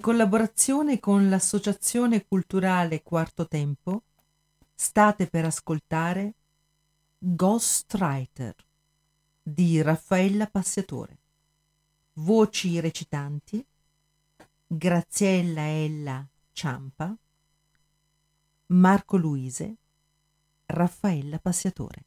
In collaborazione con l'Associazione Culturale Quarto Tempo, state per ascoltare Ghostwriter di Raffaella Passiatore. Voci recitanti Graziella Ella Ciampa, Marco Luise, Raffaella Passiatore.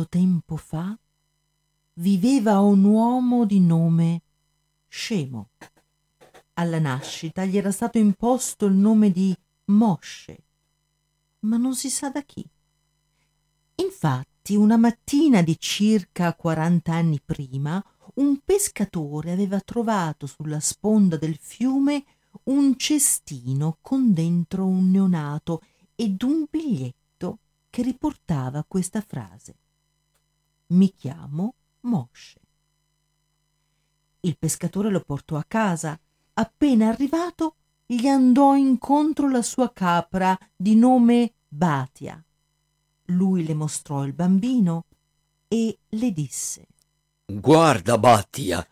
Tanto tempo fa viveva un uomo di nome Scemo. Alla nascita gli era stato imposto il nome di Mosce, ma non si sa da chi. Infatti, una mattina di circa quarant'anni prima, un pescatore aveva trovato sulla sponda del fiume un cestino con dentro un neonato ed un biglietto che riportava questa frase. Mi chiamo Mosce. Il pescatore lo portò a casa. Appena arrivato, gli andò incontro la sua capra di nome Batia. Lui le mostrò il bambino e le disse Guarda, Batia,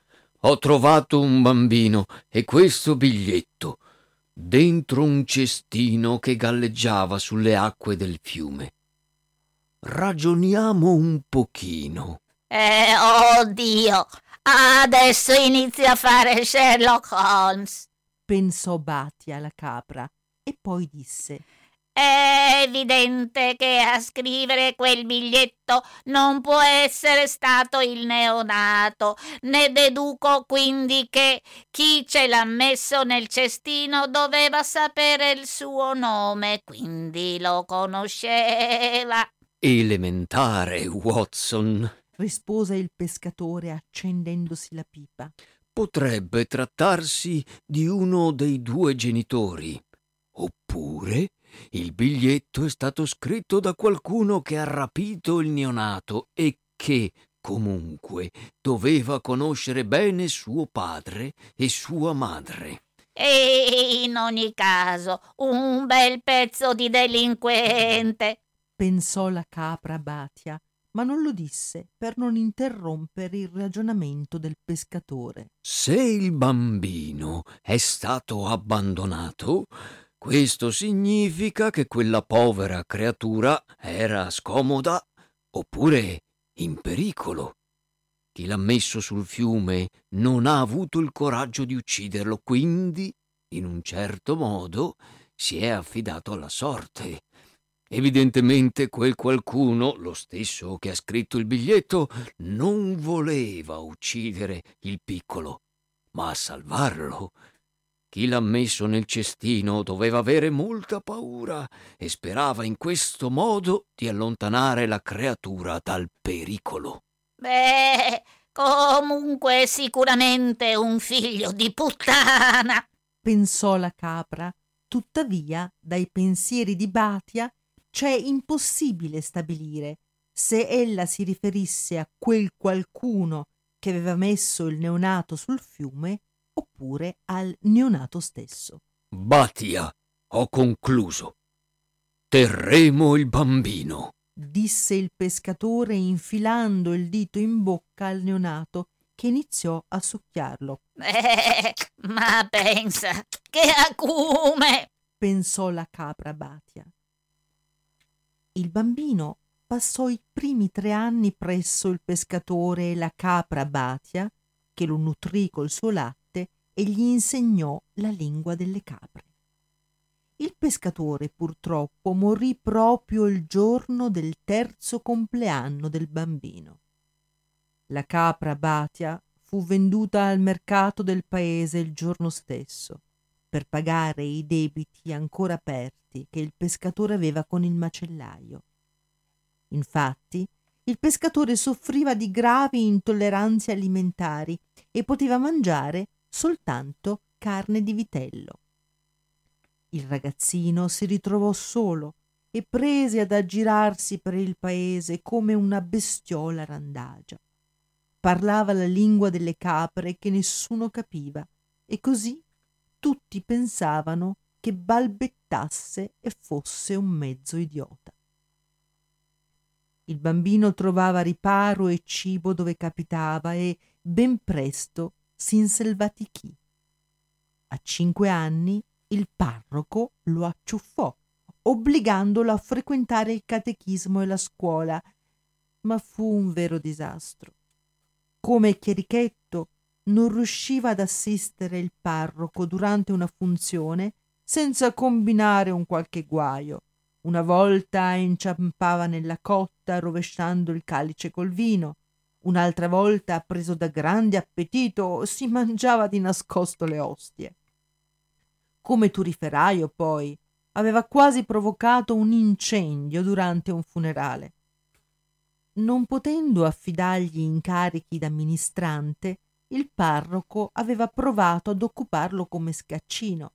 ho trovato un bambino e questo biglietto dentro un cestino che galleggiava sulle acque del fiume. Ragioniamo un pochino. Eh, oddio, adesso inizia a fare Sherlock Holmes, pensò Batia la capra e poi disse è evidente che a scrivere quel biglietto non può essere stato il neonato. Ne deduco quindi che chi ce l'ha messo nel cestino doveva sapere il suo nome, quindi lo conosceva. Elementare, Watson, rispose il pescatore accendendosi la pipa. Potrebbe trattarsi di uno dei due genitori. Oppure il biglietto è stato scritto da qualcuno che ha rapito il neonato e che, comunque, doveva conoscere bene suo padre e sua madre. E in ogni caso, un bel pezzo di delinquente, pensò la capra Batia, ma non lo disse per non interrompere il ragionamento del pescatore. Se il bambino è stato abbandonato, questo significa che quella povera creatura era scomoda oppure in pericolo. Chi l'ha messo sul fiume non ha avuto il coraggio di ucciderlo, quindi, in un certo modo, si è affidato alla sorte. Evidentemente quel qualcuno, lo stesso che ha scritto il biglietto, non voleva uccidere il piccolo, ma salvarlo. Chi l'ha messo nel cestino doveva avere molta paura e sperava in questo modo di allontanare la creatura dal pericolo. Beh, comunque sicuramente un figlio di puttana, pensò la capra. Tuttavia, dai pensieri di Batia, c'è impossibile stabilire se ella si riferisse a quel qualcuno che aveva messo il neonato sul fiume oppure al neonato stesso. Batia, ho concluso. Terremo il bambino, disse il pescatore infilando il dito in bocca al neonato che iniziò a succhiarlo. Eh, ma pensa, che acume! pensò la capra Batia. Il bambino passò i primi tre anni presso il pescatore e la capra Batia, che lo nutrì col suo latte e gli insegnò la lingua delle capre. Il pescatore purtroppo morì proprio il giorno del terzo compleanno del bambino. La capra Batia fu venduta al mercato del paese il giorno stesso per pagare i debiti ancora aperti che il pescatore aveva con il macellaio. Infatti, il pescatore soffriva di gravi intolleranze alimentari e poteva mangiare soltanto carne di vitello. Il ragazzino si ritrovò solo e prese ad aggirarsi per il paese come una bestiola randagia. Parlava la lingua delle capre che nessuno capiva e così tutti pensavano che balbettasse e fosse un mezzo idiota. Il bambino trovava riparo e cibo dove capitava e ben presto si inselvatichì. A cinque anni il parroco lo acciuffò, obbligandolo a frequentare il catechismo e la scuola, ma fu un vero disastro. Come chierichetto non riusciva ad assistere il parroco durante una funzione senza combinare un qualche guaio. Una volta inciampava nella cotta rovesciando il calice col vino, un'altra volta, preso da grande appetito, si mangiava di nascosto le ostie. Come turiferaio, poi, aveva quasi provocato un incendio durante un funerale. Non potendo affidargli incarichi da ministrante, il parroco aveva provato ad occuparlo come scaccino.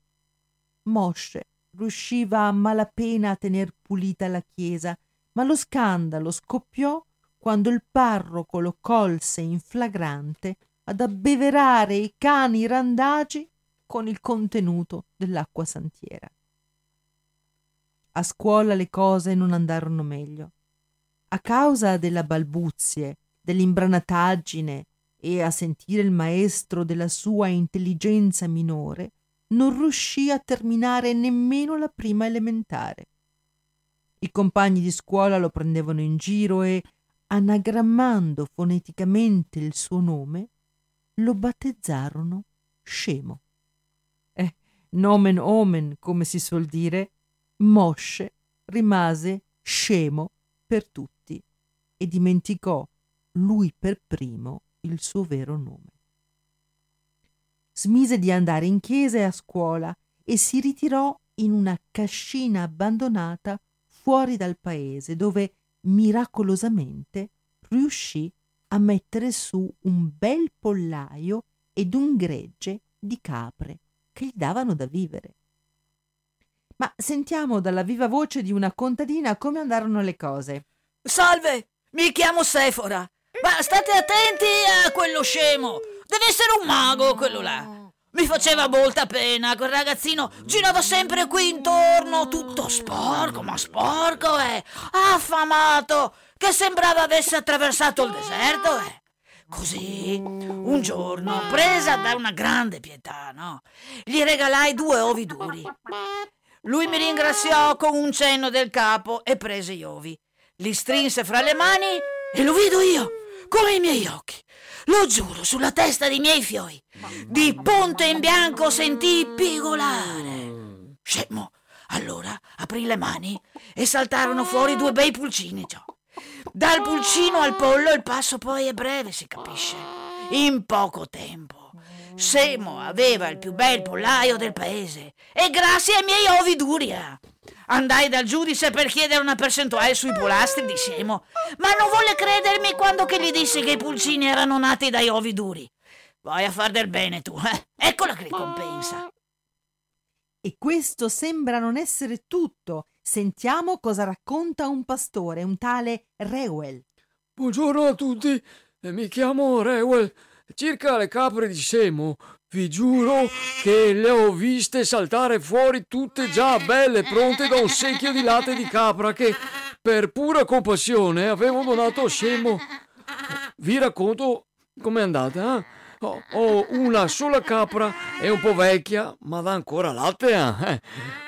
Mosce riusciva a malapena a tener pulita la chiesa, ma lo scandalo scoppiò quando il parroco lo colse in flagrante ad abbeverare i cani randagi con il contenuto dell'acqua santiera. A scuola le cose non andarono meglio. A causa della balbuzie, dell'imbranataggine e a sentire il maestro della sua intelligenza minore, non riuscì a terminare nemmeno la prima elementare. I compagni di scuola lo prendevano in giro e, anagrammando foneticamente il suo nome, lo battezzarono scemo. Eh, nomen omen, come si suol dire, Mosce rimase scemo per tutti e dimenticò lui per primo il suo vero nome. Smise di andare in chiesa e a scuola e si ritirò in una cascina abbandonata fuori dal paese, dove miracolosamente riuscì a mettere su un bel pollaio ed un gregge di capre che gli davano da vivere. Ma sentiamo dalla viva voce di una contadina come andarono le cose. Salve, mi chiamo Sefora. Ma state attenti a quello scemo. Deve essere un mago quello là. Mi faceva molta pena, quel ragazzino girava sempre qui intorno, tutto sporco, ma sporco, eh! Affamato, che sembrava avesse attraversato il deserto, eh! Così, un giorno, presa da una grande pietà, no? Gli regalai due ovi duri. Lui mi ringraziò con un cenno del capo e prese gli ovi. Li strinse fra le mani e lo vedo io, come i miei occhi. Lo giuro, sulla testa dei miei fioi. Di punto in bianco sentii pigolare. Scemo. Allora aprì le mani e saltarono fuori due bei pulcini. Ciò. Dal pulcino al pollo il passo poi è breve, si capisce. In poco tempo. Semo aveva il più bel pollaio del paese e grazie ai miei ovi duri. Eh. Andai dal giudice per chiedere una percentuale sui polastri di Semo, ma non volle credermi quando che gli dissi che i pulcini erano nati dai ovi duri. Vai a far del bene tu, eh? Ecco la ricompensa. E questo sembra non essere tutto. Sentiamo cosa racconta un pastore, un tale Reuel. Buongiorno a tutti, mi chiamo Reuel. Circa le capre di Semo, vi giuro che le ho viste saltare fuori tutte già belle pronte da un secchio di latte di capra che, per pura compassione, avevo donato a Scemo. Vi racconto com'è andata. Eh? Ho, ho una sola capra, è un po' vecchia, ma dà ancora latte. Eh.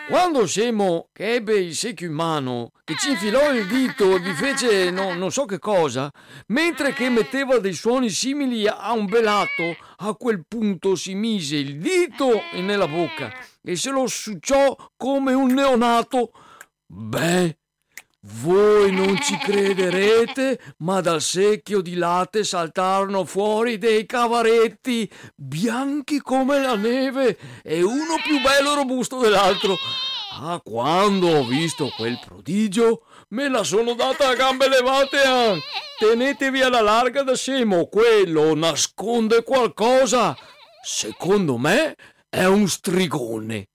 Quando Scemo che ebbe il secchio in mano, che ci infilò il dito e vi fece no, non so che cosa, mentre che metteva dei suoni simili a un belato, a quel punto si mise il dito nella bocca e se lo succiò come un neonato. Beh, voi non ci crederete, ma dal secchio di latte saltarono fuori dei cavaretti bianchi come la neve e uno più bello e robusto dell'altro. Ah, quando ho visto quel prodigio, me la sono data a gambe levate. Ah. Tenetevi alla larga da scemo, quello nasconde qualcosa. Secondo me è un strigone.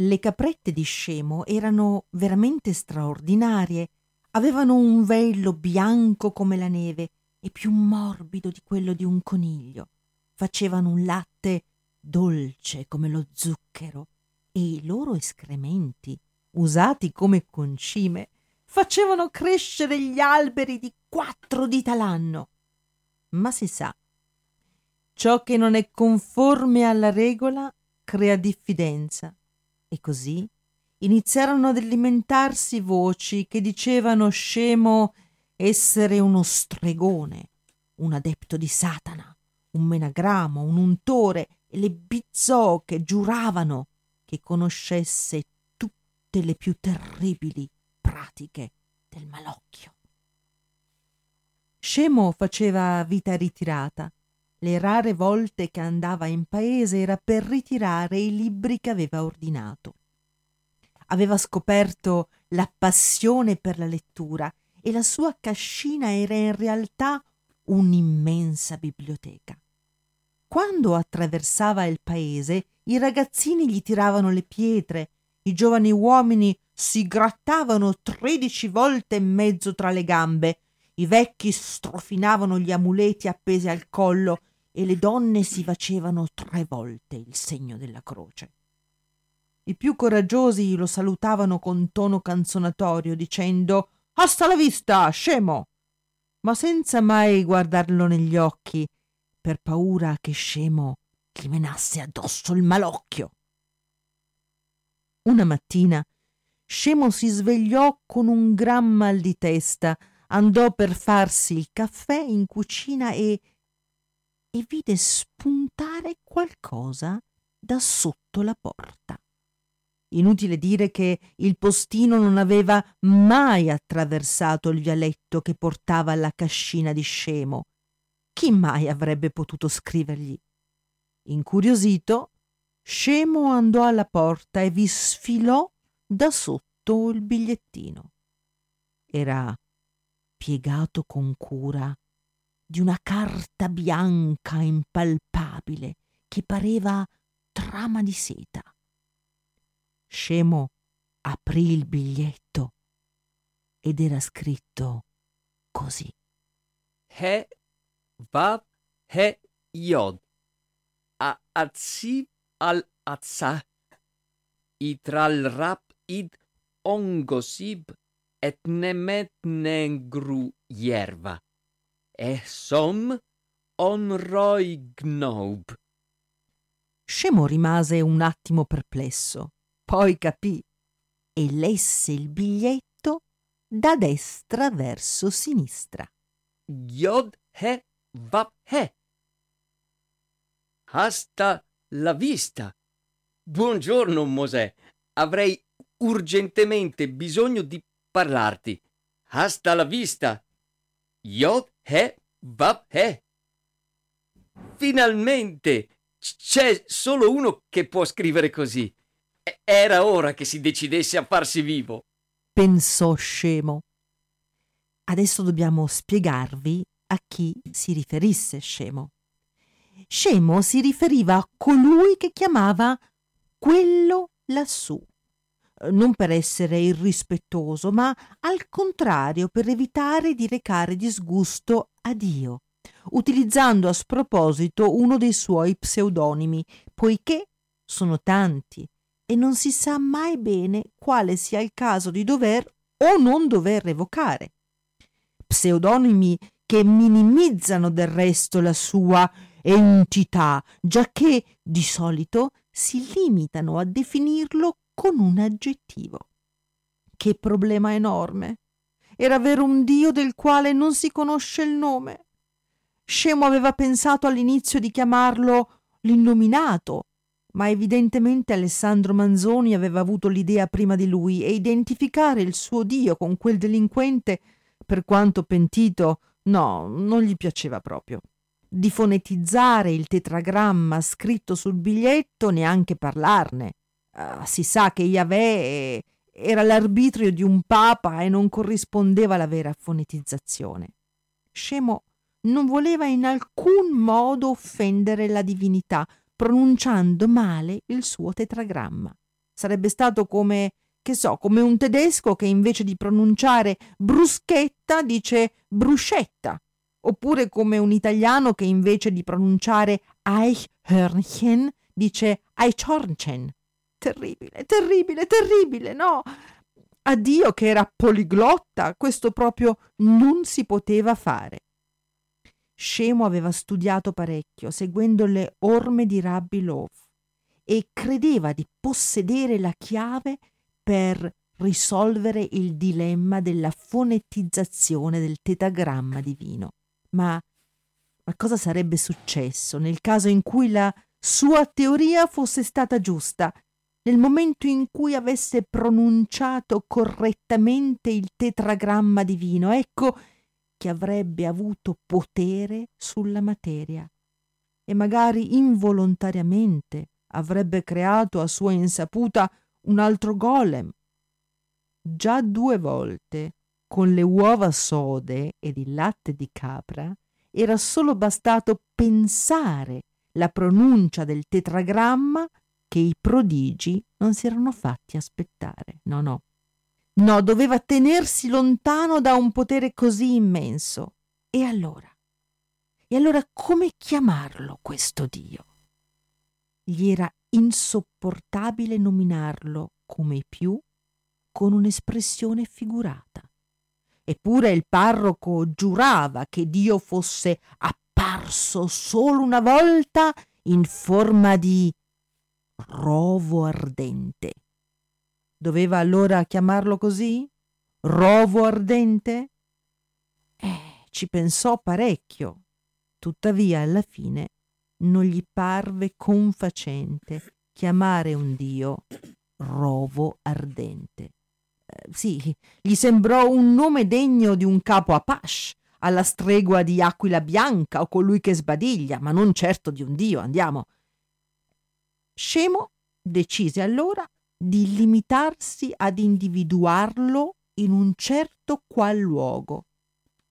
Le caprette di Scemo erano veramente straordinarie. Avevano un velo bianco come la neve e più morbido di quello di un coniglio. Facevano un latte dolce come lo zucchero e i loro escrementi, usati come concime, facevano crescere gli alberi di quattro dita l'anno. Ma si sa, ciò che non è conforme alla regola crea diffidenza e così iniziarono ad alimentarsi voci che dicevano scemo essere uno stregone, un adepto di Satana, un menagramo, un untore, e le bizzocche giuravano che conoscesse tutte le più terribili pratiche del malocchio. Scemo faceva vita ritirata. Le rare volte che andava in paese era per ritirare i libri che aveva ordinato. Aveva scoperto la passione per la lettura e la sua cascina era in realtà un'immensa biblioteca. Quando attraversava il paese, i ragazzini gli tiravano le pietre, i giovani uomini si grattavano tredici volte e mezzo tra le gambe, i vecchi strofinavano gli amuleti appesi al collo e le donne si facevano tre volte il segno della croce. I più coraggiosi lo salutavano con tono canzonatorio, dicendo Hasta la vista, scemo! ma senza mai guardarlo negli occhi, per paura che scemo gli menasse addosso il malocchio. Una mattina Scemo si svegliò con un gran mal di testa, andò per farsi il caffè in cucina e e vide spuntare qualcosa da sotto la porta. Inutile dire che il postino non aveva mai attraversato il vialetto che portava alla cascina di Scemo. Chi mai avrebbe potuto scrivergli? Incuriosito, Scemo andò alla porta e vi sfilò da sotto il bigliettino. Era piegato con cura di una carta bianca impalpabile che pareva trama di seta. Scemo aprì il biglietto ed era scritto così. He Vav He Yod A Atzib al Atza Itral Rap id Ongosib et Nemet Negru Yerva e som on roi gnob. Scemo rimase un attimo perplesso, poi capì e lesse il biglietto da destra verso sinistra. Yod he vap he. Hasta la vista. Buongiorno, Mosè. Avrei urgentemente bisogno di parlarti. Hasta la vista. Yod he vab he. Finalmente! C'è solo uno che può scrivere così. Era ora che si decidesse a farsi vivo. Pensò scemo. Adesso dobbiamo spiegarvi a chi si riferisse scemo. Scemo si riferiva a colui che chiamava quello lassù non per essere irrispettoso, ma al contrario per evitare di recare disgusto a Dio, utilizzando a sproposito uno dei suoi pseudonimi, poiché sono tanti e non si sa mai bene quale sia il caso di dover o non dover revocare. Pseudonimi che minimizzano del resto la sua entità, giacché di solito si limitano a definirlo con un aggettivo. Che problema enorme! Era avere un Dio del quale non si conosce il nome. Scemo aveva pensato all'inizio di chiamarlo l'innominato, ma evidentemente Alessandro Manzoni aveva avuto l'idea prima di lui e identificare il suo Dio con quel delinquente, per quanto pentito, no, non gli piaceva proprio. Di fonetizzare il tetragramma scritto sul biglietto, neanche parlarne. Uh, si sa che Yahweh era l'arbitrio di un papa e non corrispondeva alla vera fonetizzazione. Scemo non voleva in alcun modo offendere la divinità, pronunciando male il suo tetragramma. Sarebbe stato come, che so, come un tedesco che invece di pronunciare bruschetta dice bruscetta, oppure come un italiano che invece di pronunciare Eichhörnchen dice Eichhörnchen. Terribile, terribile, terribile, no? A Dio che era poliglotta, questo proprio non si poteva fare. Scemo aveva studiato parecchio, seguendo le orme di Rabbi Lov, e credeva di possedere la chiave per risolvere il dilemma della fonetizzazione del tetagramma divino. Ma, ma cosa sarebbe successo nel caso in cui la sua teoria fosse stata giusta, nel momento in cui avesse pronunciato correttamente il tetragramma divino? Ecco che avrebbe avuto potere sulla materia e magari involontariamente avrebbe creato a sua insaputa un altro golem. Già due volte, con le uova sode ed il latte di capra, era solo bastato pensare la pronuncia del tetragramma che i prodigi non si erano fatti aspettare. No, no. No, doveva tenersi lontano da un potere così immenso. E allora? E allora come chiamarlo questo Dio? Gli era insopportabile nominarlo come più con un'espressione figurata. Eppure il parroco giurava che Dio fosse apparso solo una volta in forma di rovo ardente. Doveva allora chiamarlo così? Rovo ardente? Eh, ci pensò parecchio. Tuttavia, alla fine, non gli parve confacente chiamare un dio rovo ardente. Eh, sì, gli sembrò un nome degno di un capo Apache, alla stregua di Aquila Bianca o colui che sbadiglia, ma non certo di un dio, andiamo. Scemo decise allora di limitarsi ad individuarlo in un certo qual luogo,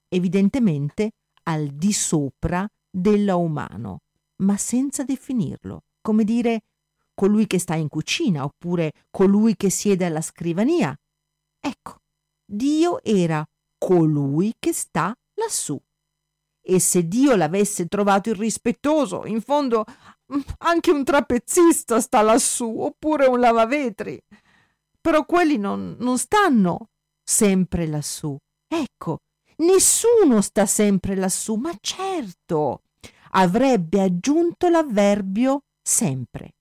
evidentemente al di sopra della umano, ma senza definirlo, come dire colui che sta in cucina oppure colui che siede alla scrivania. Ecco, Dio era colui che sta lassù. E se Dio l'avesse trovato irrispettoso, in fondo anche un trapezzista sta lassù, oppure un lavavetri. Però quelli non, non stanno sempre lassù. Ecco, nessuno sta sempre lassù, ma certo avrebbe aggiunto l'avverbio sempre.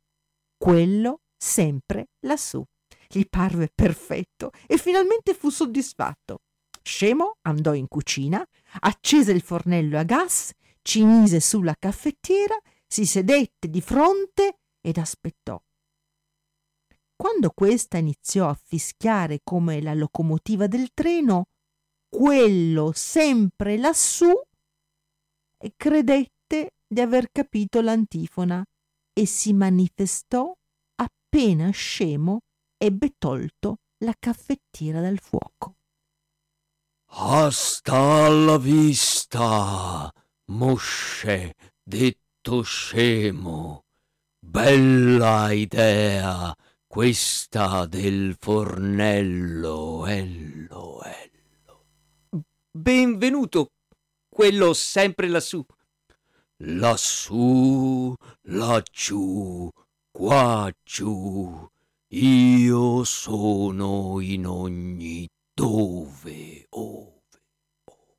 Quello sempre lassù. Gli parve perfetto e finalmente fu soddisfatto. Scemo andò in cucina, accese il fornello a gas, ci mise sulla caffettiera si sedette di fronte ed aspettò. Quando questa iniziò a fischiare come la locomotiva del treno, quello sempre lassù credette di aver capito l'antifona e si manifestò appena scemo ebbe tolto la caffettiera dal fuoco. Hasta alla vista, Mosce, detto scemo. Bella idea questa del fornello, ello, ello. Benvenuto, quello sempre lassù. Lassù, laggiù, qua giù, io sono in ogni dove, ove, ove.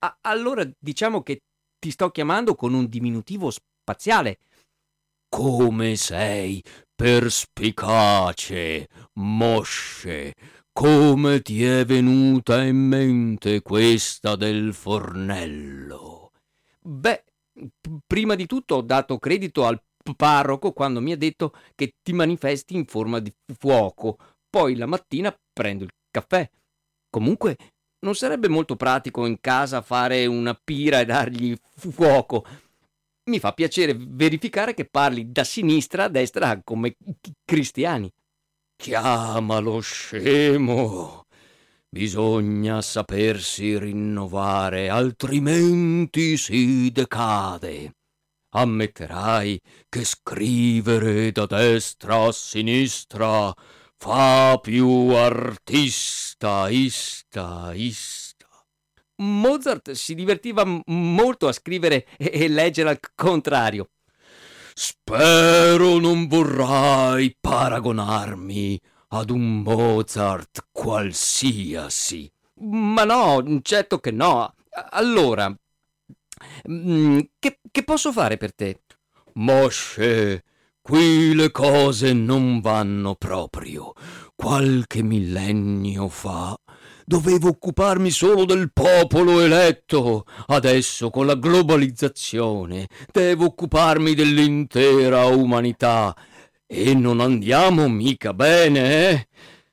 A- allora diciamo che ti sto chiamando con un diminutivo spaziale. Come sei perspicace, Mosce! Come ti è venuta in mente questa del fornello? Beh, prima di tutto ho dato credito al parroco quando mi ha detto che ti manifesti in forma di fuoco. Poi la mattina prendo il caffè. Comunque, non sarebbe molto pratico in casa fare una pira e dargli fu- fuoco. Mi fa piacere verificare che parli da sinistra a destra come cristiani. Chiamalo scemo. Bisogna sapersi rinnovare, altrimenti si decade. Ammetterai che scrivere da destra a sinistra fa più artista, ista, ista. Mozart si divertiva molto a scrivere e, leggere al contrario. Spero non vorrai paragonarmi ad un Mozart qualsiasi. Ma no, certo che no. Allora, che, che posso fare per te? Mosce, qui le cose non vanno proprio. Qualche millennio fa dovevo occuparmi solo del popolo eletto. Adesso, con la globalizzazione, devo occuparmi dell'intera umanità. E non andiamo mica bene, eh?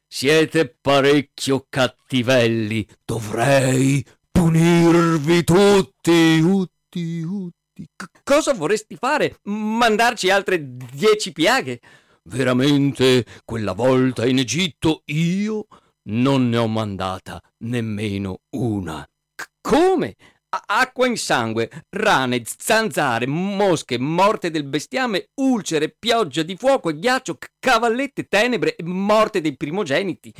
Siete parecchio cattivelli. Dovrei punirvi tutti, tutti, tutti. C- cosa vorresti fare? Mandarci altre dieci piaghe? Veramente, quella volta in Egitto io non ne ho mandata nemmeno una. C- come? Acqua in sangue, rane, zanzare, mosche, morte del bestiame, ulcere, pioggia di fuoco e ghiaccio, cavallette, tenebre, morte dei primogeniti.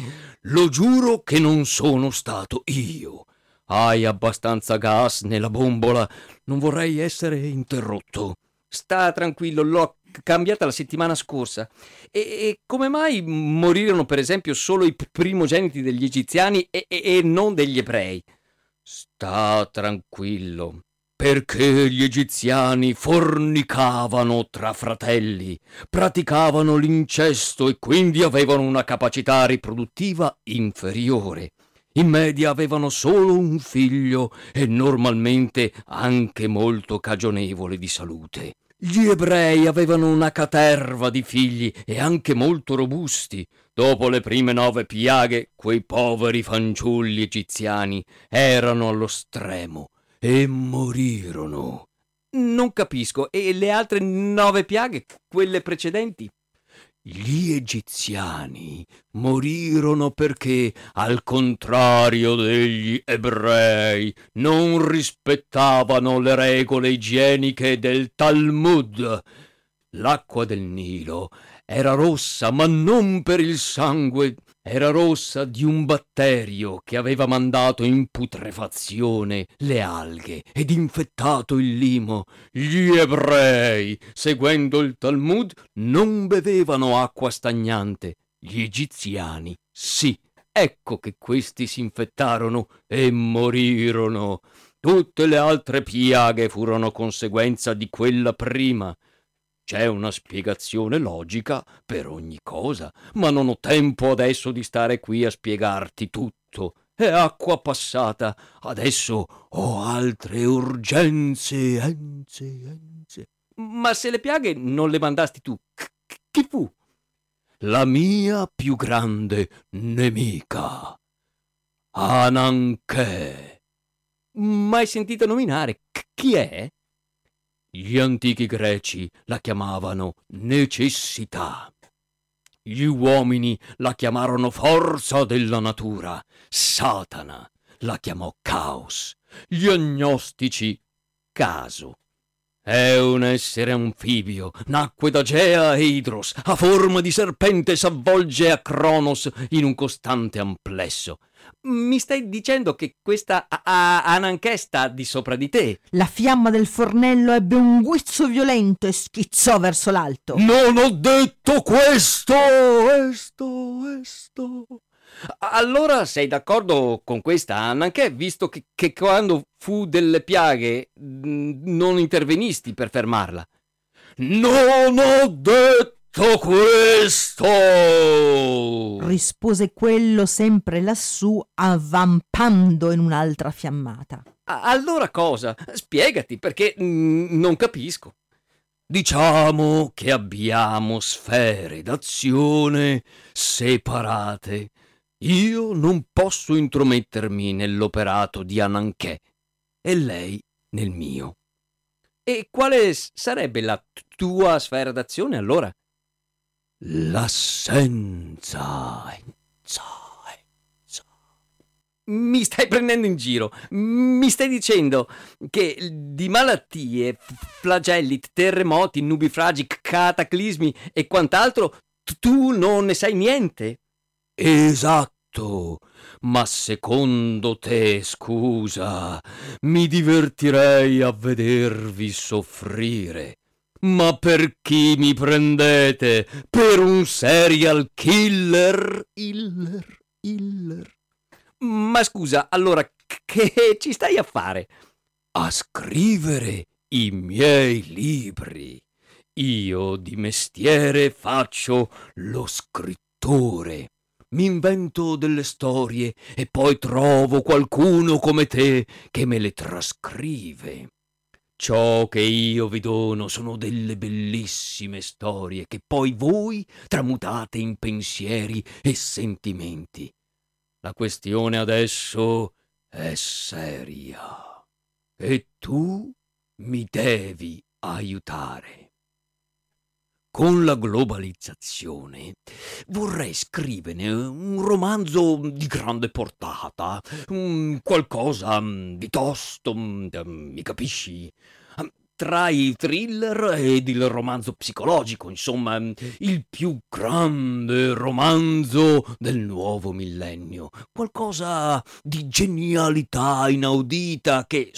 Lo giuro che non sono stato io. Hai abbastanza gas nella bombola. Non vorrei essere interrotto. Sta tranquillo, l'ho cambiata la settimana scorsa. E, e come mai morirono, per esempio, solo i primogeniti degli egiziani e, e- e non degli ebrei? Sta tranquillo. Perché gli egiziani fornicavano tra fratelli, praticavano l'incesto e quindi avevano una capacità riproduttiva inferiore. In media avevano solo un figlio e normalmente anche molto cagionevole di salute. Gli ebrei avevano una caterva di figli e anche molto robusti. Dopo le prime nove piaghe, quei poveri fanciulli egiziani erano allo stremo e morirono. Non capisco. E le altre nove piaghe, quelle precedenti? Gli egiziani morirono perché, al contrario degli ebrei, non rispettavano le regole igieniche del Talmud. L'acqua del Nilo era rossa, ma non per il sangue, era rossa di un batterio che aveva mandato in putrefazione le alghe ed infettato il limo. Gli ebrei, seguendo il Talmud, non bevevano acqua stagnante. Gli egiziani, sì. Ecco che questi si infettarono e morirono. Tutte le altre piaghe furono conseguenza di quella prima. C'è una spiegazione logica per ogni cosa, ma non ho tempo adesso di stare qui a spiegarti tutto. È acqua passata. Adesso ho altre urgenze, enze, enze. Ma se le piaghe non le mandasti tu, chi fu? La mia più grande nemica, Ananché. Mai sentita nominare? Chi è? Gli antichi greci la chiamavano necessità. Gli uomini la chiamarono forza della natura. Satana la chiamò caos. Gli agnostici caso. È un essere anfibio, nacque da Gea e Idros, ha forma di serpente s'avvolge a Cronos in un costante amplesso. Mi stai dicendo che questa a- a- Ananché sta di sopra di te? La fiamma del fornello ebbe un guizzo violento e schizzò verso l'alto. Non ho detto questo, questo, questo. Allora sei d'accordo con questa Ananché, visto che, che quando fu delle piaghe mh, non intervenisti per fermarla? Non ho detto questo! rispose quello sempre lassù, avvampando in un'altra fiammata. Allora cosa? Spiegati, perché non capisco. Diciamo che abbiamo sfere d'azione separate. Io non posso intromettermi nell'operato di Ananché e lei nel mio. E quale sarebbe la tua sfera d'azione allora? L'assenza. Mi stai prendendo in giro. Mi stai dicendo che di malattie, flagelli, terremoti, nubifragi, cataclismi e quant'altro tu non ne sai niente? Esatto. Ma secondo te, scusa, mi divertirei a vedervi soffrire. Ma per chi mi prendete? Per un serial killer? Killer, killer. Ma scusa, allora che ci stai a fare? A scrivere i miei libri. Io di mestiere faccio lo scrittore. Mi invento delle storie e poi trovo qualcuno come te che me le trascrive. Ciò che io vi dono sono delle bellissime storie che poi voi tramutate in pensieri e sentimenti. La questione adesso è seria e tu mi devi aiutare. Con la globalizzazione vorrei scriverne un romanzo di grande portata, qualcosa mm, di tosto, mm, mm, mi capisci? Tra i thriller ed il romanzo psicologico, insomma, mm, il più grande romanzo del nuovo millennio. Qualcosa di genialità inaudita che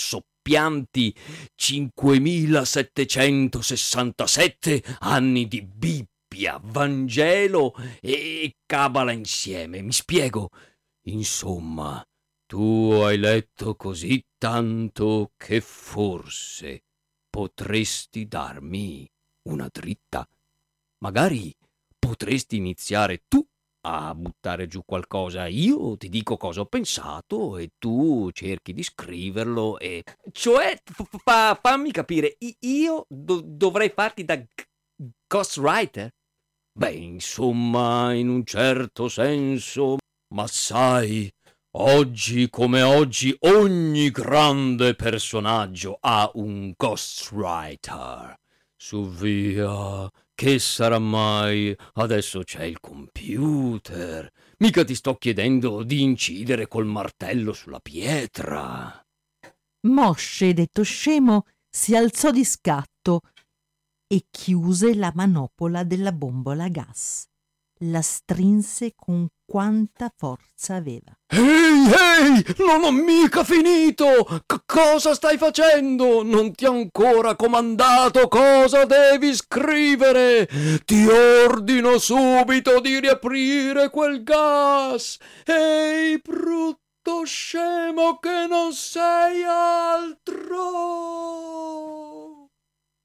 soppianti 5767 anni di Bibbia, Vangelo e Cabala insieme. Mi spiego? Insomma, tu hai letto così tanto che forse potresti darmi una dritta. Magari potresti iniziare tu a buttare giù qualcosa. Io ti dico cosa ho pensato e tu cerchi di scriverlo e... Cioè, fa- fammi capire, io do- dovrei farti da ghostwriter? Beh, insomma, in un certo senso... Ma sai, oggi come oggi ogni grande personaggio ha un ghostwriter. Su via, che sarà mai? Adesso c'è il computer. Mica ti sto chiedendo di incidere col martello sulla pietra. Mosce, detto scemo, si alzò di scatto e chiuse la manopola della bombola a gas. La strinse con quanta forza aveva. Ehi, ehi, non ho mica finito! C- cosa stai facendo? Non ti ho ancora comandato cosa devi scrivere! Ti ordino subito di riaprire quel gas! Ehi, brutto scemo che non sei altro!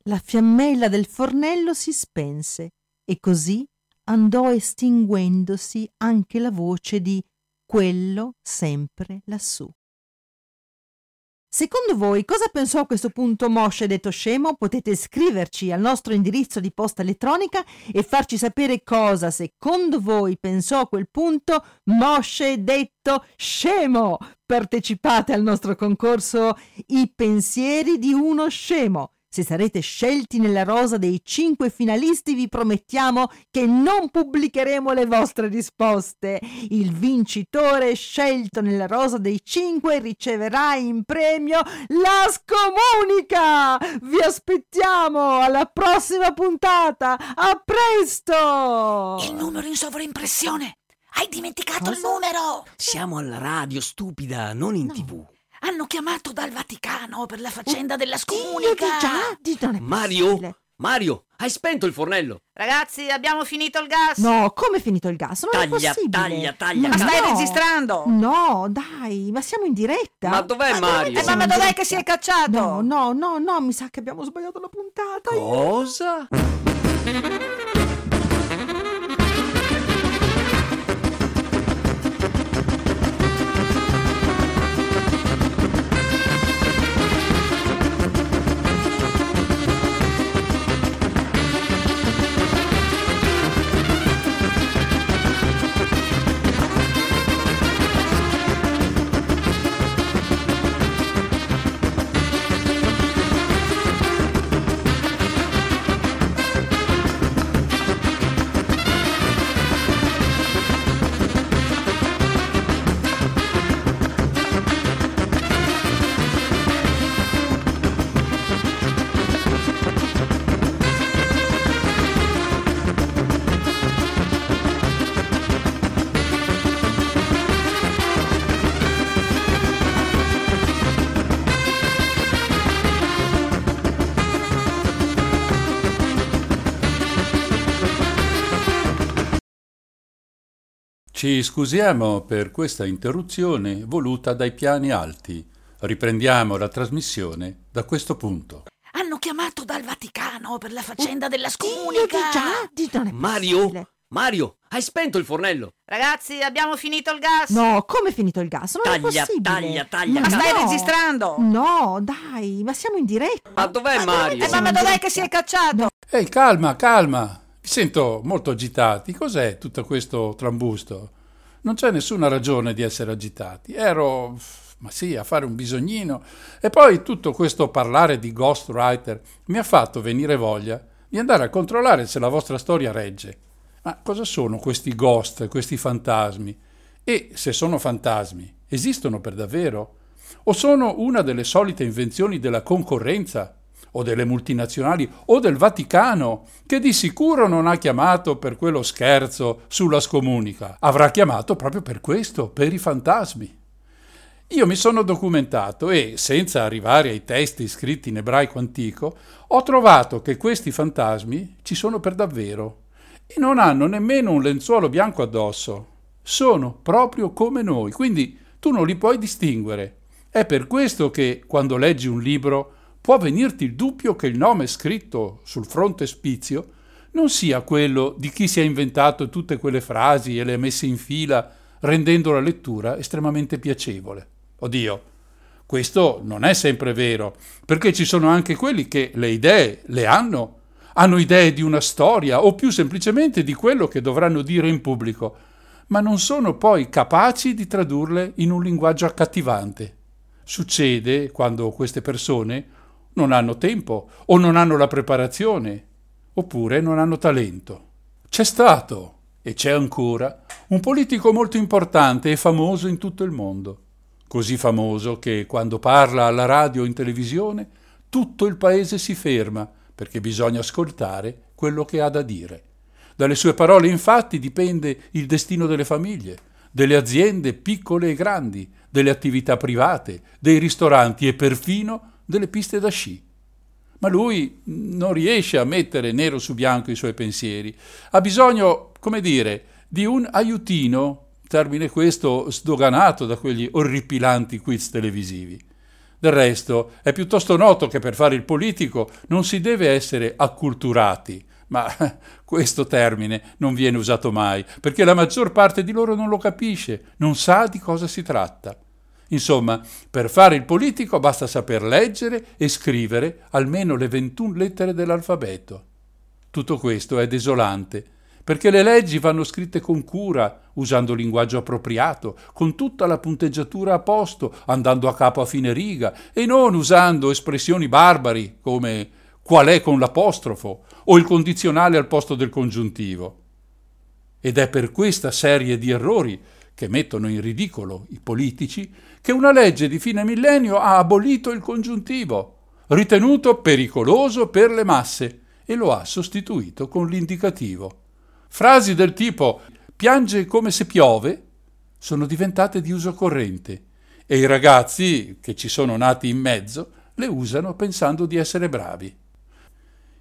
La fiammella del fornello si spense e così andò estinguendosi anche la voce di quello sempre lassù. Secondo voi cosa pensò a questo punto Moshe detto scemo? Potete scriverci al nostro indirizzo di posta elettronica e farci sapere cosa secondo voi pensò a quel punto Moshe detto scemo. Partecipate al nostro concorso I pensieri di uno scemo. Se sarete scelti nella rosa dei cinque finalisti vi promettiamo che non pubblicheremo le vostre risposte. Il vincitore scelto nella rosa dei cinque riceverà in premio la scomunica. Vi aspettiamo alla prossima puntata. A presto! Il numero in sovraimpressione! Hai dimenticato il Cosa? numero! Siamo alla radio, stupida, non in No. tv. Hanno chiamato dal Vaticano per la faccenda della scomunica! di già, di è Mario? Mario, hai spento il fornello? Ragazzi, abbiamo finito il gas. No, come è finito il gas? Non è Taglia, possibile. taglia, taglia, Ma Ma stai no. registrando? No, dai, ma siamo in diretta. Ma dov'è Mario? Eh, ma, ma dov'è che si è cacciato? No, no, no, no, mi sa che abbiamo sbagliato la puntata. Cosa? Ci scusiamo per questa interruzione voluta dai piani alti. Riprendiamo la trasmissione da questo punto. Hanno chiamato dal Vaticano per la faccenda della scomunica. di già, di- non è Mario? Mario, hai spento il fornello? Ragazzi, abbiamo finito il gas. No, come è finito il gas? Non Taglia, è possibile. taglia, taglia, Ma stai no. registrando? No, dai, ma siamo in diretta. Ma dov'è Mario? Eh, ma, ma dov'è che si è cacciato? Ehi, calma, calma. Vi sento molto agitati. Cos'è tutto questo trambusto? Non c'è nessuna ragione di essere agitati. Ero, ma sì, a fare un bisognino. E poi tutto questo parlare di ghostwriter mi ha fatto venire voglia di andare a controllare se la vostra storia regge. Ma cosa sono questi ghost, questi fantasmi? E se sono fantasmi, esistono per davvero? O sono una delle solite invenzioni della concorrenza? O delle multinazionali? O del Vaticano, che di sicuro non ha chiamato per quello scherzo sulla scomunica? Avrà chiamato proprio per questo, per i fantasmi. Io mi sono documentato e, senza arrivare ai testi scritti in ebraico antico, ho trovato che questi fantasmi ci sono per davvero e non hanno nemmeno un lenzuolo bianco addosso. Sono proprio come noi, quindi tu non li puoi distinguere. È per questo che, quando leggi un libro, può venirti il dubbio che il nome scritto sul frontespizio non sia quello di chi si è inventato tutte quelle frasi e le ha messe in fila, rendendo la lettura estremamente piacevole. Oddio, questo non è sempre vero, perché ci sono anche quelli che le idee le hanno, hanno idee di una storia o più semplicemente di quello che dovranno dire in pubblico, ma non sono poi capaci di tradurle in un linguaggio accattivante. Succede quando queste persone non hanno tempo o non hanno la preparazione oppure non hanno talento. C'è stato e c'è ancora un politico molto importante e famoso in tutto il mondo, così famoso che quando parla alla radio o in televisione tutto il paese si ferma perché bisogna ascoltare quello che ha da dire. Dalle sue parole infatti dipende il destino delle famiglie, delle aziende piccole e grandi, delle attività private, dei ristoranti e perfino delle piste da sci. Ma lui non riesce a mettere nero su bianco i suoi pensieri. Ha bisogno, come dire, di un aiutino, termine questo sdoganato da quegli orripilanti quiz televisivi. Del resto è piuttosto noto che per fare il politico non si deve essere acculturati, ma questo termine non viene usato mai, perché la maggior parte di loro non lo capisce, non sa di cosa si tratta. Insomma, per fare il politico basta saper leggere e scrivere almeno le 21 lettere dell'alfabeto. Tutto questo è desolante, perché le leggi vanno scritte con cura, usando linguaggio appropriato, con tutta la punteggiatura a posto, andando a capo a fine riga, e non usando espressioni barbari come qual è con l'apostrofo o il condizionale al posto del congiuntivo. Ed è per questa serie di errori che mettono in ridicolo i politici che una legge di fine millennio ha abolito il congiuntivo, ritenuto pericoloso per le masse, e lo ha sostituito con l'indicativo. Frasi del tipo piange come se piove sono diventate di uso corrente e i ragazzi, che ci sono nati in mezzo, le usano pensando di essere bravi.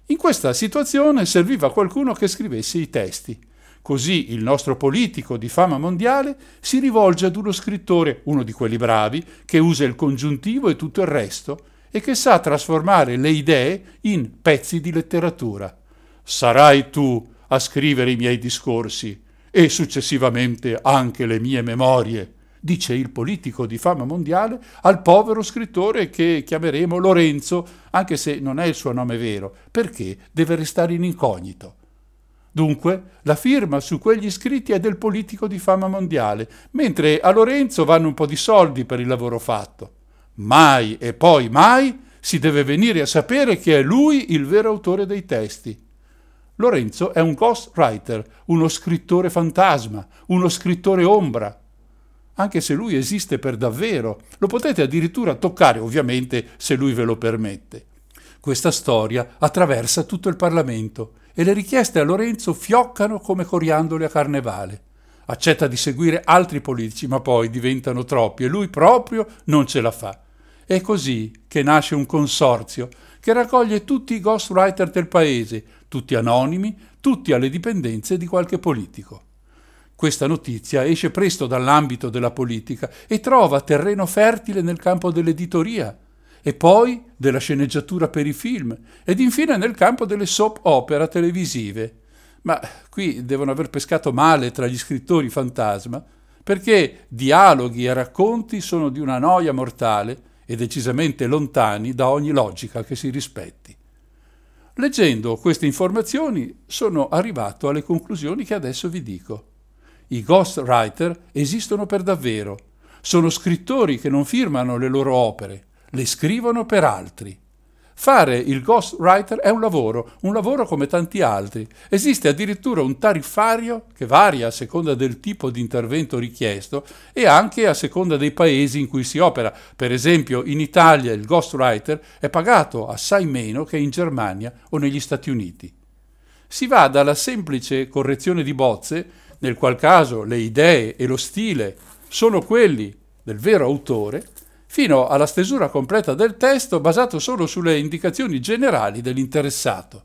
In questa situazione serviva qualcuno che scrivesse i testi. Così il nostro politico di fama mondiale si rivolge ad uno scrittore, uno di quelli bravi, che usa il congiuntivo e tutto il resto, e che sa trasformare le idee in pezzi di letteratura. Sarai tu a scrivere i miei discorsi e successivamente anche le mie memorie, dice il politico di fama mondiale al povero scrittore che chiameremo Lorenzo, anche se non è il suo nome vero, perché deve restare in incognito. Dunque, la firma su quegli scritti è del politico di fama mondiale, mentre a Lorenzo vanno un po' di soldi per il lavoro fatto. Mai e poi mai si deve venire a sapere che è lui il vero autore dei testi. Lorenzo è un ghostwriter, uno scrittore fantasma, uno scrittore ombra. Anche se lui esiste per davvero, lo potete addirittura toccare, ovviamente, se lui ve lo permette. Questa storia attraversa tutto il Parlamento e le richieste a Lorenzo fioccano come coriandoli a carnevale. Accetta di seguire altri politici, ma poi diventano troppi e lui proprio non ce la fa. È così che nasce un consorzio che raccoglie tutti i ghostwriter del paese, tutti anonimi, tutti alle dipendenze di qualche politico. Questa notizia esce presto dall'ambito della politica e trova terreno fertile nel campo dell'editoria, e poi della sceneggiatura per i film, ed infine nel campo delle soap opera televisive. Ma qui devono aver pescato male tra gli scrittori fantasma, perché dialoghi e racconti sono di una noia mortale e decisamente lontani da ogni logica che si rispetti. Leggendo queste informazioni sono arrivato alle conclusioni che adesso vi dico. I ghostwriter esistono per davvero. Sono scrittori che non firmano le loro opere, le scrivono per altri. Fare il ghostwriter è un lavoro, un lavoro come tanti altri. Esiste addirittura un tariffario che varia a seconda del tipo di intervento richiesto e anche a seconda dei paesi in cui si opera. Per esempio, in Italia il ghostwriter è pagato assai meno che in Germania o negli Stati Uniti. Si va dalla semplice correzione di bozze, nel qual caso le idee e lo stile sono quelli del vero autore, fino alla stesura completa del testo basato solo sulle indicazioni generali dell'interessato.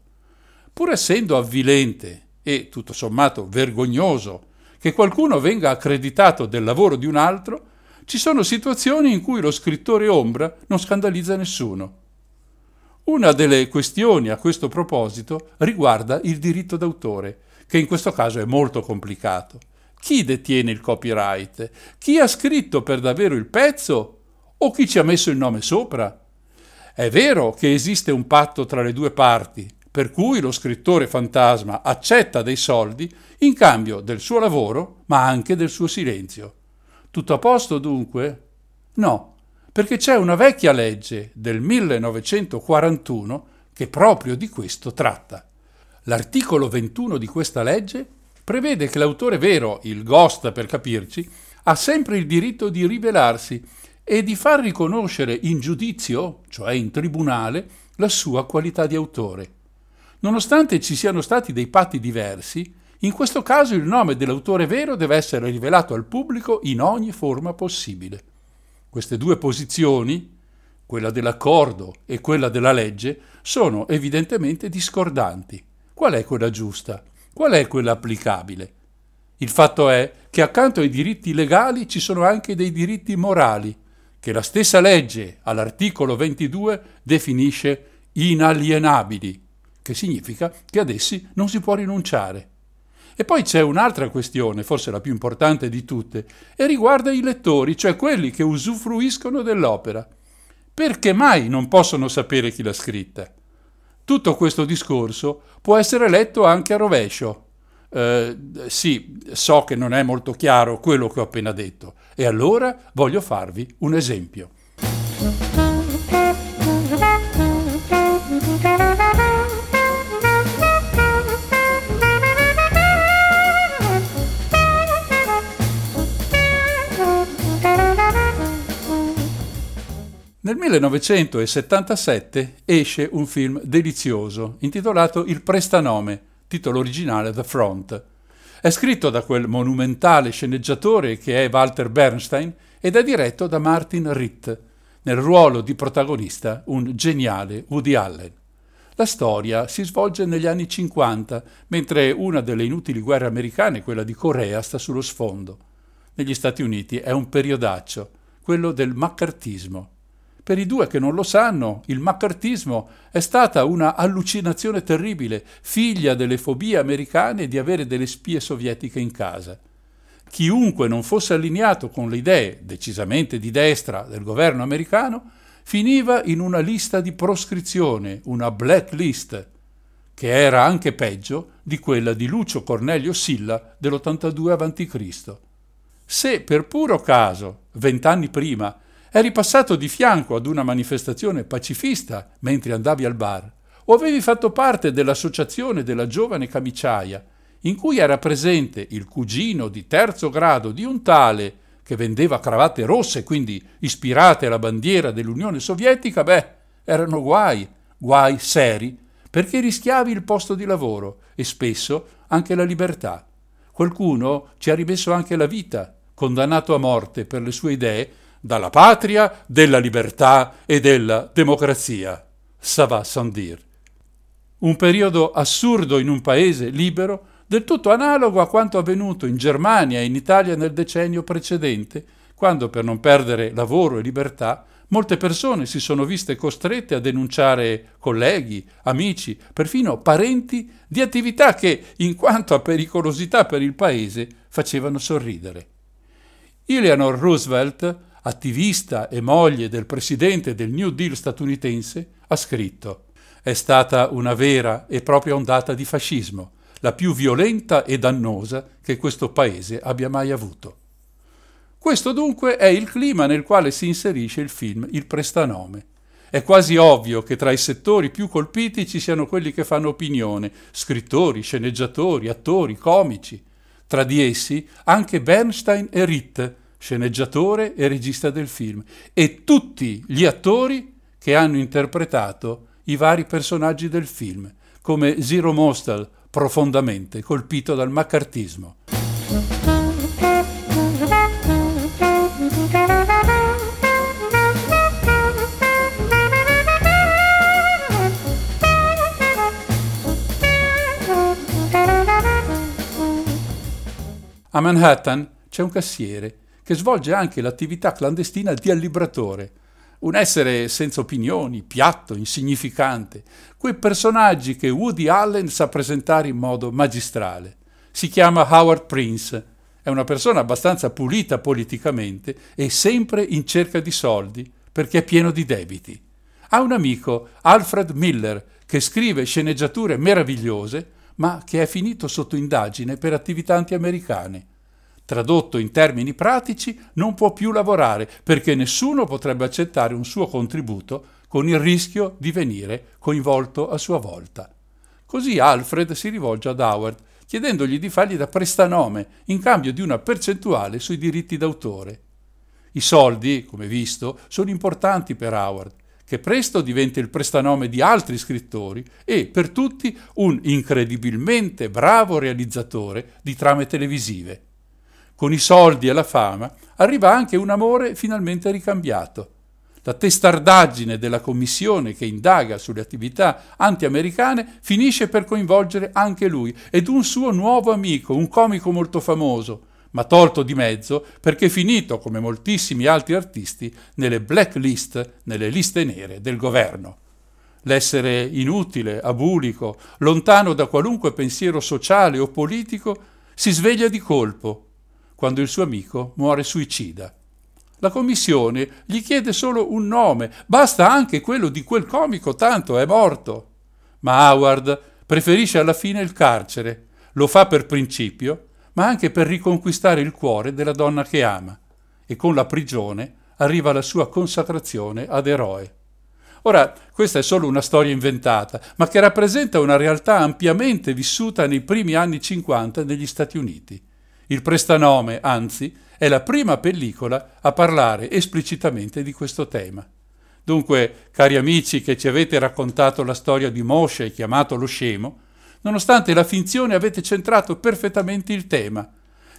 Pur essendo avvilente e, tutto sommato, vergognoso che qualcuno venga accreditato del lavoro di un altro, ci sono situazioni in cui lo scrittore ombra non scandalizza nessuno. Una delle questioni a questo proposito riguarda il diritto d'autore, che in questo caso è molto complicato. Chi detiene il copyright? Chi ha scritto per davvero il pezzo o chi ci ha messo il nome sopra? È vero che esiste un patto tra le due parti, per cui lo scrittore fantasma accetta dei soldi in cambio del suo lavoro, ma anche del suo silenzio. Tutto a posto dunque? No, perché c'è una vecchia legge del 1941 che proprio di questo tratta. L'articolo 21 di questa legge prevede che l'autore vero, il ghost per capirci, ha sempre il diritto di rivelarsi e di far riconoscere in giudizio, cioè in tribunale, la sua qualità di autore. Nonostante ci siano stati dei patti diversi, in questo caso il nome dell'autore vero deve essere rivelato al pubblico in ogni forma possibile. Queste due posizioni, quella dell'accordo e quella della legge, sono evidentemente discordanti. Qual è quella giusta? Qual è quella applicabile? Il fatto è che accanto ai diritti legali ci sono anche dei diritti morali, che la stessa legge all'articolo 22 definisce inalienabili, che significa che ad essi non si può rinunciare. E poi c'è un'altra questione, forse la più importante di tutte, e riguarda i lettori, cioè quelli che usufruiscono dell'opera. Perché mai non possono sapere chi l'ha scritta? Tutto questo discorso può essere letto anche a rovescio, eh, sì, so che non è molto chiaro quello che ho appena detto e allora voglio farvi un esempio. Nel 1977 esce un film delizioso intitolato Il prestanome titolo originale The Front. È scritto da quel monumentale sceneggiatore che è Walter Bernstein ed è diretto da Martin Ritt, nel ruolo di protagonista un geniale Woody Allen. La storia si svolge negli anni 50, mentre una delle inutili guerre americane, quella di Corea, sta sullo sfondo. Negli Stati Uniti è un periodaccio, quello del maccartismo. Per i due che non lo sanno, il maccartismo è stata una allucinazione terribile, figlia delle fobie americane di avere delle spie sovietiche in casa. Chiunque non fosse allineato con le idee decisamente di destra del governo americano finiva in una lista di proscrizione, una blacklist, che era anche peggio di quella di Lucio Cornelio Silla dell'82 a.C. Se per puro caso, vent'anni prima, eri passato di fianco ad una manifestazione pacifista mentre andavi al bar, o avevi fatto parte dell'associazione della giovane camiciaia, in cui era presente il cugino di terzo grado di un tale che vendeva cravatte rosse, quindi ispirate alla bandiera dell'Unione Sovietica, beh, erano guai, guai seri, perché rischiavi il posto di lavoro e spesso anche la libertà. Qualcuno ci ha rimesso anche la vita, condannato a morte per le sue idee dalla patria della libertà e della democrazia. Ça va sans dire. Un periodo assurdo in un paese libero del tutto analogo a quanto avvenuto in Germania e in Italia nel decennio precedente, quando per non perdere lavoro e libertà molte persone si sono viste costrette a denunciare colleghi, amici, perfino parenti di attività che, in quanto a pericolosità per il paese, facevano sorridere. Eleanor Roosevelt, attivista e moglie del presidente del New Deal statunitense, ha scritto È stata una vera e propria ondata di fascismo la più violenta e dannosa che questo paese abbia mai avuto. Questo dunque è il clima nel quale si inserisce il film Il prestanome. È quasi ovvio che tra i settori più colpiti ci siano quelli che fanno opinione, scrittori, sceneggiatori, attori, comici. Tra di essi anche Bernstein e Ritt, sceneggiatore e regista del film, e tutti gli attori che hanno interpretato i vari personaggi del film, come Zero Mostel, profondamente colpito dal maccartismo. A Manhattan c'è un cassiere che svolge anche l'attività clandestina di allibratore un essere senza opinioni, piatto, insignificante, quei personaggi che Woody Allen sa presentare in modo magistrale. Si chiama Howard Prince, è una persona abbastanza pulita politicamente e sempre in cerca di soldi perché è pieno di debiti. Ha un amico, Alfred Miller, che scrive sceneggiature meravigliose, ma che è finito sotto indagine per attività antiamericane. Tradotto in termini pratici, non può più lavorare perché nessuno potrebbe accettare un suo contributo con il rischio di venire coinvolto a sua volta. Così Alfred si rivolge ad Howard chiedendogli di fargli da prestanome in cambio di una percentuale sui diritti d'autore. I soldi, come visto, sono importanti per Howard, che presto diventa il prestanome di altri scrittori e per tutti un incredibilmente bravo realizzatore di trame televisive con i soldi e la fama, arriva anche un amore finalmente ricambiato. La testardaggine della commissione che indaga sulle attività anti-americane finisce per coinvolgere anche lui ed un suo nuovo amico, un comico molto famoso, ma tolto di mezzo perché finito, come moltissimi altri artisti, nelle blacklist, nelle liste nere del governo. L'essere inutile, abulico, lontano da qualunque pensiero sociale o politico, si sveglia di colpo quando il suo amico muore suicida. La commissione gli chiede solo un nome, basta anche quello di quel comico, tanto è morto. Ma Howard preferisce alla fine il carcere, lo fa per principio, ma anche per riconquistare il cuore della donna che ama, e con la prigione arriva la sua consacrazione ad eroe. Ora, questa è solo una storia inventata, ma che rappresenta una realtà ampiamente vissuta nei primi anni 50 negli Stati Uniti. Il prestanome, anzi, è la prima pellicola a parlare esplicitamente di questo tema. Dunque, cari amici che ci avete raccontato la storia di Moshe chiamato lo scemo, nonostante la finzione avete centrato perfettamente il tema.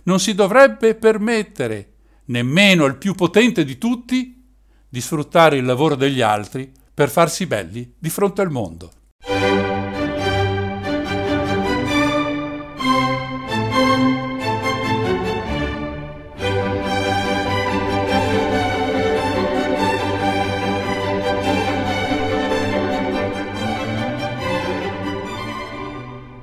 Non si dovrebbe permettere, nemmeno al più potente di tutti, di sfruttare il lavoro degli altri per farsi belli di fronte al mondo.